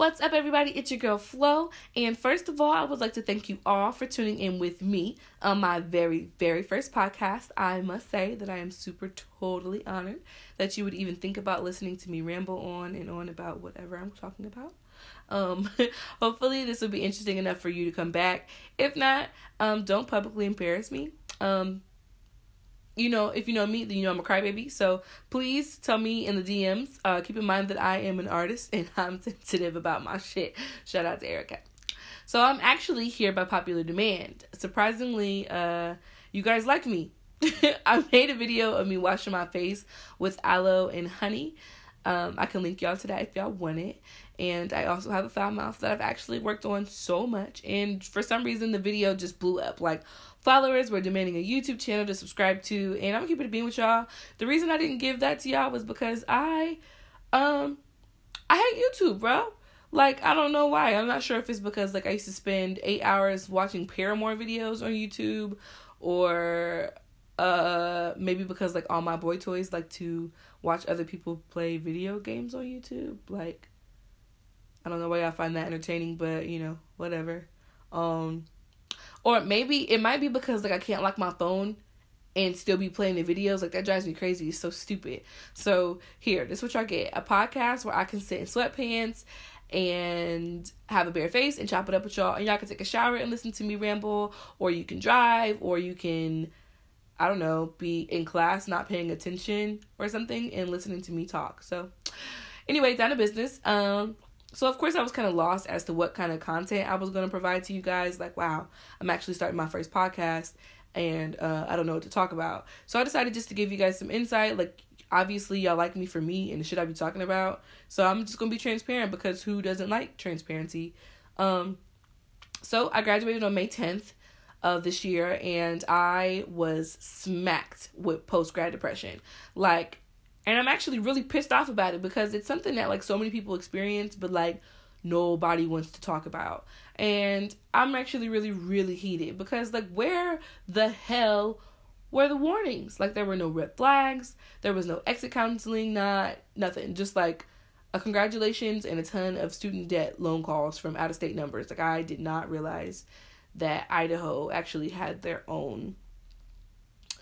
What's up, everybody? It's your girl Flo, and first of all, I would like to thank you all for tuning in with me on my very, very first podcast. I must say that I am super totally honored that you would even think about listening to me ramble on and on about whatever I'm talking about. Um, hopefully, this will be interesting enough for you to come back. If not, um, don't publicly embarrass me. Um, you know, if you know me, then you know I'm a crybaby. So please tell me in the DMs. Uh, keep in mind that I am an artist and I'm sensitive about my shit. Shout out to Erica. So I'm actually here by popular demand. Surprisingly, uh, you guys like me. I made a video of me washing my face with aloe and honey. Um, I can link y'all to that if y'all want it. And I also have a foul mouth that I've actually worked on so much. And for some reason, the video just blew up. Like, followers were demanding a YouTube channel to subscribe to. And I'm keeping it being with y'all. The reason I didn't give that to y'all was because I, um, I hate YouTube, bro. Like, I don't know why. I'm not sure if it's because, like, I used to spend eight hours watching Paramore videos on YouTube or uh maybe because like all my boy toys like to watch other people play video games on YouTube. Like I don't know why I find that entertaining, but you know, whatever. Um or maybe it might be because like I can't lock my phone and still be playing the videos. Like that drives me crazy. It's so stupid. So here, this is what y'all get. A podcast where I can sit in sweatpants and have a bare face and chop it up with y'all and y'all can take a shower and listen to me ramble or you can drive or you can I don't know, be in class not paying attention or something and listening to me talk. So anyway, down to business. Um so of course I was kind of lost as to what kind of content I was going to provide to you guys. Like, wow, I'm actually starting my first podcast and uh, I don't know what to talk about. So I decided just to give you guys some insight. Like, obviously y'all like me for me and the shit I be talking about. So I'm just gonna be transparent because who doesn't like transparency? Um, so I graduated on May 10th of this year and I was smacked with post grad depression. Like and I'm actually really pissed off about it because it's something that like so many people experience but like nobody wants to talk about. And I'm actually really really heated because like where the hell were the warnings? Like there were no red flags, there was no exit counseling, not nothing. Just like a congratulations and a ton of student debt loan calls from out of state numbers. Like I did not realize that Idaho actually had their own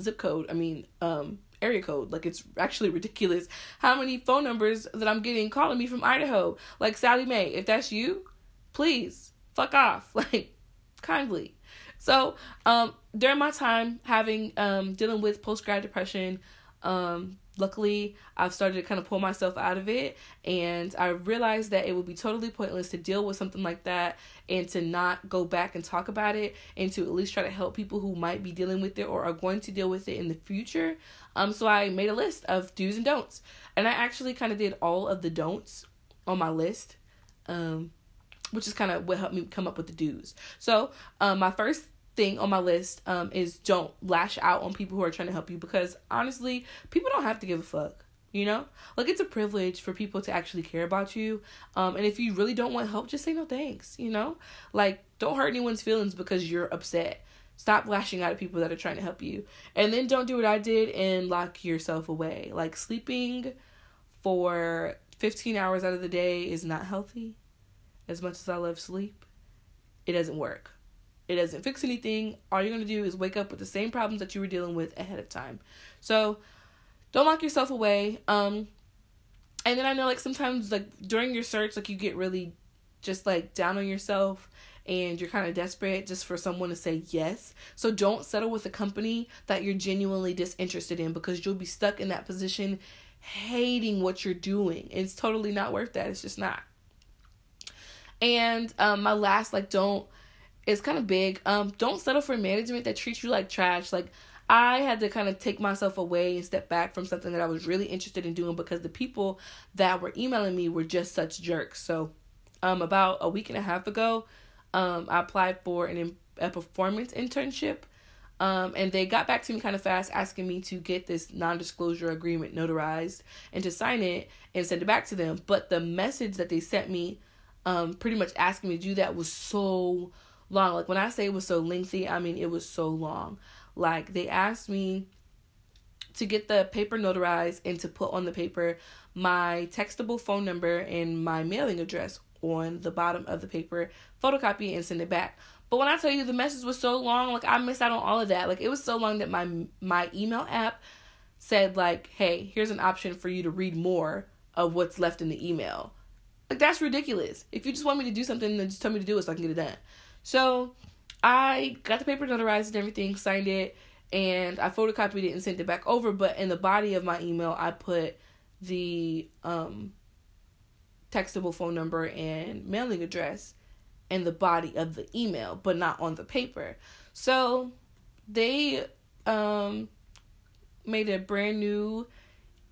zip code. I mean, um, area code. Like it's actually ridiculous how many phone numbers that I'm getting calling me from Idaho. Like Sallie Mae, if that's you, please fuck off. Like kindly. So, um, during my time having um dealing with post grad depression, um, luckily I've started to kind of pull myself out of it and I realized that it would be totally pointless to deal with something like that and to not go back and talk about it and to at least try to help people who might be dealing with it or are going to deal with it in the future. Um so I made a list of do's and don'ts. And I actually kind of did all of the don'ts on my list. Um which is kind of what helped me come up with the do's. So, um my first thing on my list um is don't lash out on people who are trying to help you because honestly, people don't have to give a fuck. You know, like it's a privilege for people to actually care about you. Um, and if you really don't want help, just say no thanks. You know, like don't hurt anyone's feelings because you're upset. Stop lashing out at people that are trying to help you. And then don't do what I did and lock yourself away. Like sleeping for 15 hours out of the day is not healthy. As much as I love sleep, it doesn't work. It doesn't fix anything. All you're going to do is wake up with the same problems that you were dealing with ahead of time. So don't lock yourself away. Um, and then I know like sometimes like during your search, like you get really just like down on yourself and you're kind of desperate just for someone to say yes. So don't settle with a company that you're genuinely disinterested in because you'll be stuck in that position hating what you're doing. It's totally not worth that. It's just not. And um my last like don't is kind of big. Um, don't settle for management that treats you like trash. Like I had to kind of take myself away and step back from something that I was really interested in doing because the people that were emailing me were just such jerks. So, um, about a week and a half ago, um, I applied for an a performance internship. Um, and they got back to me kind of fast, asking me to get this non-disclosure agreement notarized and to sign it and send it back to them. But the message that they sent me, um, pretty much asking me to do that was so long. Like when I say it was so lengthy, I mean it was so long. Like they asked me to get the paper notarized and to put on the paper my textable phone number and my mailing address, on the bottom of the paper, photocopy and send it back. But when I tell you the message was so long, like I missed out on all of that. Like it was so long that my my email app said like, "Hey, here's an option for you to read more of what's left in the email." Like that's ridiculous. If you just want me to do something, then just tell me to do it so I can get it done. So I got the paper notarized and everything, signed it, and I photocopied it and sent it back over. But in the body of my email, I put the um textable phone number and mailing address in the body of the email, but not on the paper. So they um made a brand new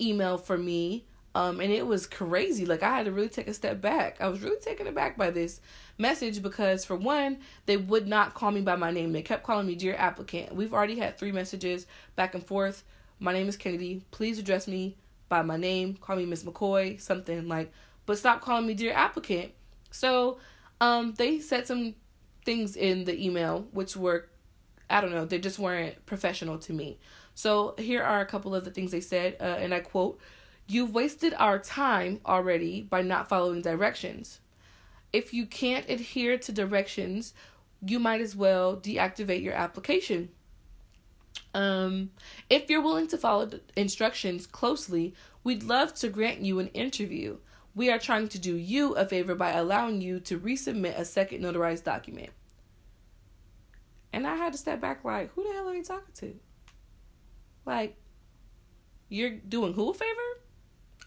email for me. Um, and it was crazy. Like I had to really take a step back. I was really taken aback by this message because for one, they would not call me by my name. They kept calling me dear applicant. We've already had three messages back and forth. My name is Kennedy. Please address me by my name. Call me Miss McCoy, something like but stop calling me dear applicant. So um, they said some things in the email which were, I don't know, they just weren't professional to me. So here are a couple of the things they said, uh, and I quote, You've wasted our time already by not following directions. If you can't adhere to directions, you might as well deactivate your application. Um, if you're willing to follow the instructions closely, we'd love to grant you an interview we are trying to do you a favor by allowing you to resubmit a second notarized document. And I had to step back like, who the hell are you talking to? Like, you're doing who a favor?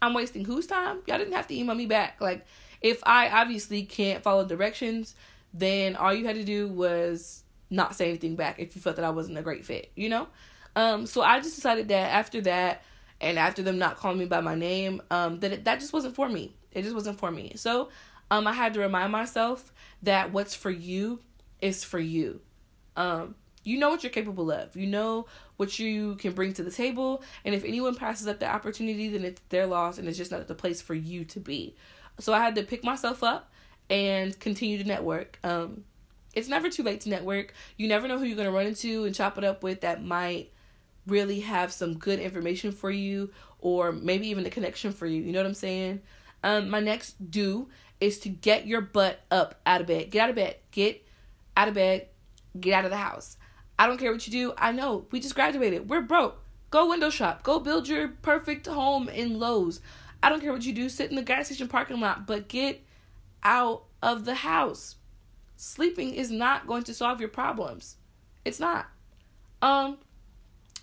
I'm wasting whose time? Y'all didn't have to email me back. Like, if I obviously can't follow directions, then all you had to do was not say anything back if you felt that I wasn't a great fit, you know? Um, so I just decided that after that, and after them not calling me by my name, um, that it, that just wasn't for me. It just wasn't for me. So, um, I had to remind myself that what's for you is for you. Um, you know what you're capable of. You know what you can bring to the table. And if anyone passes up the opportunity, then it's their loss and it's just not the place for you to be. So I had to pick myself up and continue to network. Um, it's never too late to network. You never know who you're going to run into and chop it up with that might really have some good information for you or maybe even a connection for you. You know what I'm saying? Um, my next do is to get your butt up out of bed. Get out of bed. Get out of bed. Get out of the house. I don't care what you do. I know. We just graduated. We're broke. Go window shop. Go build your perfect home in Lowe's. I don't care what you do. Sit in the gas station parking lot, but get out of the house. Sleeping is not going to solve your problems. It's not. Um,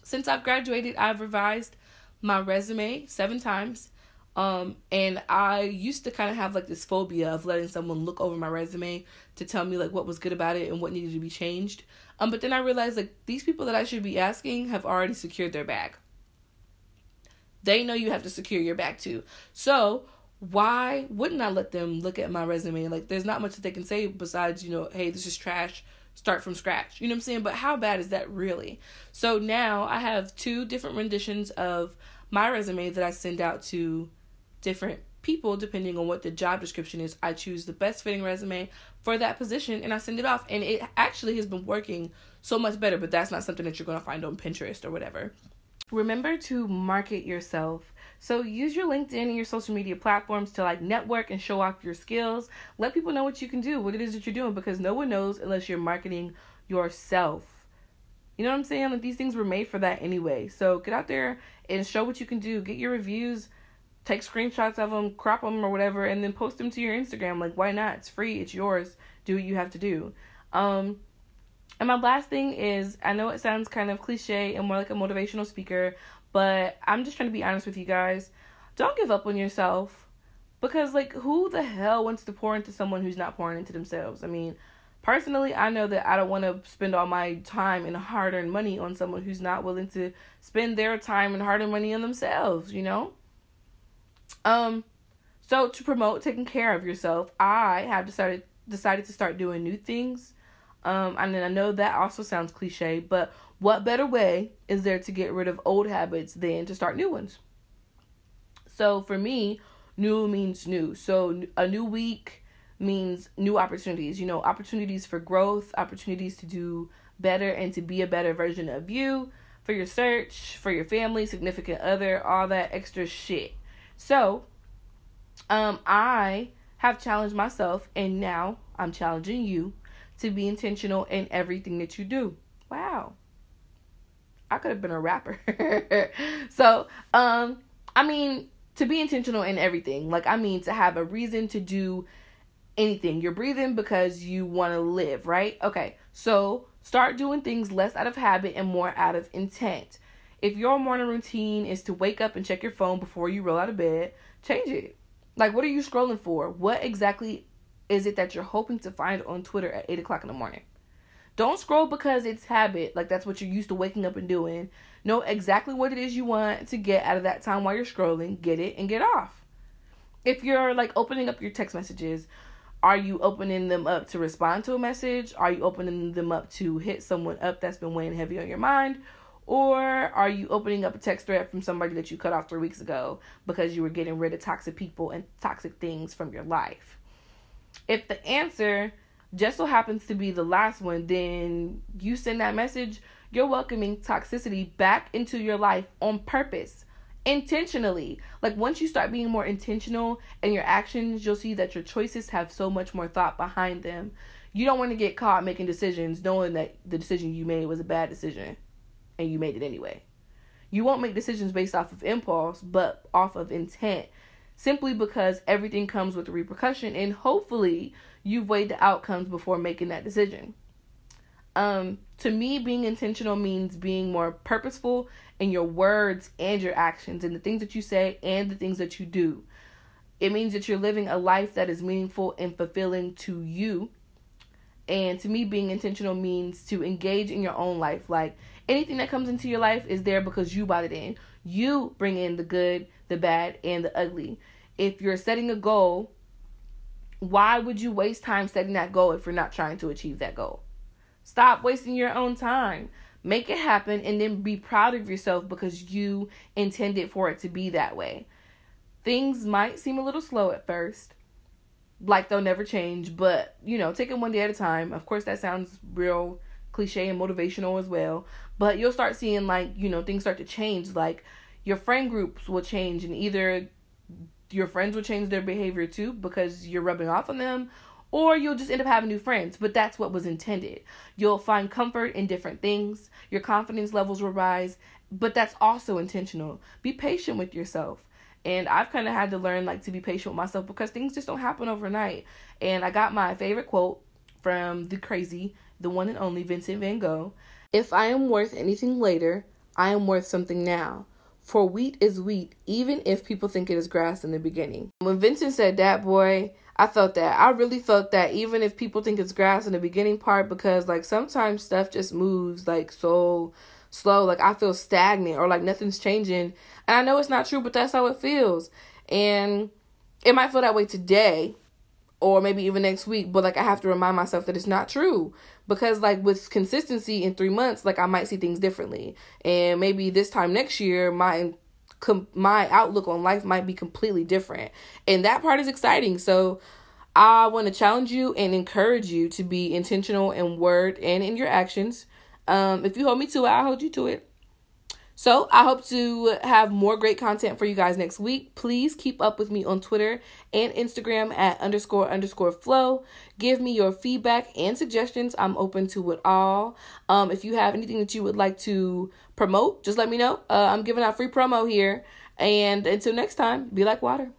since I've graduated, I've revised my resume seven times. Um, and I used to kind of have like this phobia of letting someone look over my resume to tell me like what was good about it and what needed to be changed. Um, but then I realized like these people that I should be asking have already secured their bag. They know you have to secure your bag too. So why wouldn't I let them look at my resume? Like there's not much that they can say besides, you know, hey, this is trash start from scratch. You know what I'm saying? But how bad is that really? So now I have two different renditions of my resume that I send out to different people depending on what the job description is. I choose the best fitting resume for that position and I send it off. And it actually has been working so much better, but that's not something that you're going to find on Pinterest or whatever. Remember to market yourself so use your LinkedIn and your social media platforms to like network and show off your skills. Let people know what you can do, what it is that you're doing, because no one knows unless you're marketing yourself. You know what I'm saying? Like these things were made for that anyway. So get out there and show what you can do. Get your reviews, take screenshots of them, crop them or whatever, and then post them to your Instagram. Like why not? It's free. It's yours. Do what you have to do. Um, and my last thing is, I know it sounds kind of cliche and more like a motivational speaker, but I'm just trying to be honest with you guys. Don't give up on yourself. Because, like, who the hell wants to pour into someone who's not pouring into themselves? I mean, personally, I know that I don't want to spend all my time and hard earned money on someone who's not willing to spend their time and hard earned money on themselves, you know? Um, so to promote taking care of yourself, I have decided decided to start doing new things. Um, and I know that also sounds cliche, but what better way is there to get rid of old habits than to start new ones? So for me, new means new. So a new week means new opportunities, you know, opportunities for growth, opportunities to do better and to be a better version of you for your search, for your family, significant other, all that extra shit. So, um I have challenged myself, and now I'm challenging you to be intentional in everything that you do. Wow. I could have been a rapper. so, um, I mean, to be intentional in everything. Like, I mean, to have a reason to do anything. You're breathing because you want to live, right? Okay, so start doing things less out of habit and more out of intent. If your morning routine is to wake up and check your phone before you roll out of bed, change it. Like, what are you scrolling for? What exactly is it that you're hoping to find on Twitter at 8 o'clock in the morning? Don't scroll because it's habit, like that's what you're used to waking up and doing. Know exactly what it is you want to get out of that time while you're scrolling, get it and get off. If you're like opening up your text messages, are you opening them up to respond to a message? Are you opening them up to hit someone up that's been weighing heavy on your mind? Or are you opening up a text thread from somebody that you cut off three weeks ago because you were getting rid of toxic people and toxic things from your life? If the answer just so happens to be the last one, then you send that message, you're welcoming toxicity back into your life on purpose, intentionally. Like once you start being more intentional in your actions, you'll see that your choices have so much more thought behind them. You don't want to get caught making decisions knowing that the decision you made was a bad decision and you made it anyway. You won't make decisions based off of impulse, but off of intent, simply because everything comes with a repercussion and hopefully you've weighed the outcomes before making that decision. Um, to me, being intentional means being more purposeful in your words and your actions, and the things that you say and the things that you do. It means that you're living a life that is meaningful and fulfilling to you. And to me, being intentional means to engage in your own life. Like anything that comes into your life is there because you brought it in. You bring in the good, the bad, and the ugly. If you're setting a goal why would you waste time setting that goal if you're not trying to achieve that goal? Stop wasting your own time. Make it happen and then be proud of yourself because you intended for it to be that way. Things might seem a little slow at first, like they'll never change, but you know, take it one day at a time. Of course, that sounds real cliche and motivational as well, but you'll start seeing like, you know, things start to change. Like your friend groups will change and either your friends will change their behavior too because you're rubbing off on them or you'll just end up having new friends. But that's what was intended. You'll find comfort in different things. Your confidence levels will rise but that's also intentional. Be patient with yourself. And i've kind of had to learn like to be patient with myself because things just don't happen overnight. And i got my favorite quote from the crazy the one and only vincent van gogh if i am worth anything later i am worth something now for wheat is wheat, even if people think it is grass in the beginning. When Vincent said that, boy, I felt that. I really felt that even if people think it's grass in the beginning part, because like sometimes stuff just moves like so slow. Like I feel stagnant or like nothing's changing. And I know it's not true, but that's how it feels. And it might feel that way today or maybe even next week, but like I have to remind myself that it's not true. Because like with consistency in 3 months like I might see things differently. And maybe this time next year my com- my outlook on life might be completely different. And that part is exciting. So I want to challenge you and encourage you to be intentional in word and in your actions. Um if you hold me to it I'll hold you to it so I hope to have more great content for you guys next week. Please keep up with me on Twitter and Instagram at underscore underscore flow. Give me your feedback and suggestions. I'm open to it all. Um, if you have anything that you would like to promote, just let me know. Uh, I'm giving out free promo here. And until next time, be like water.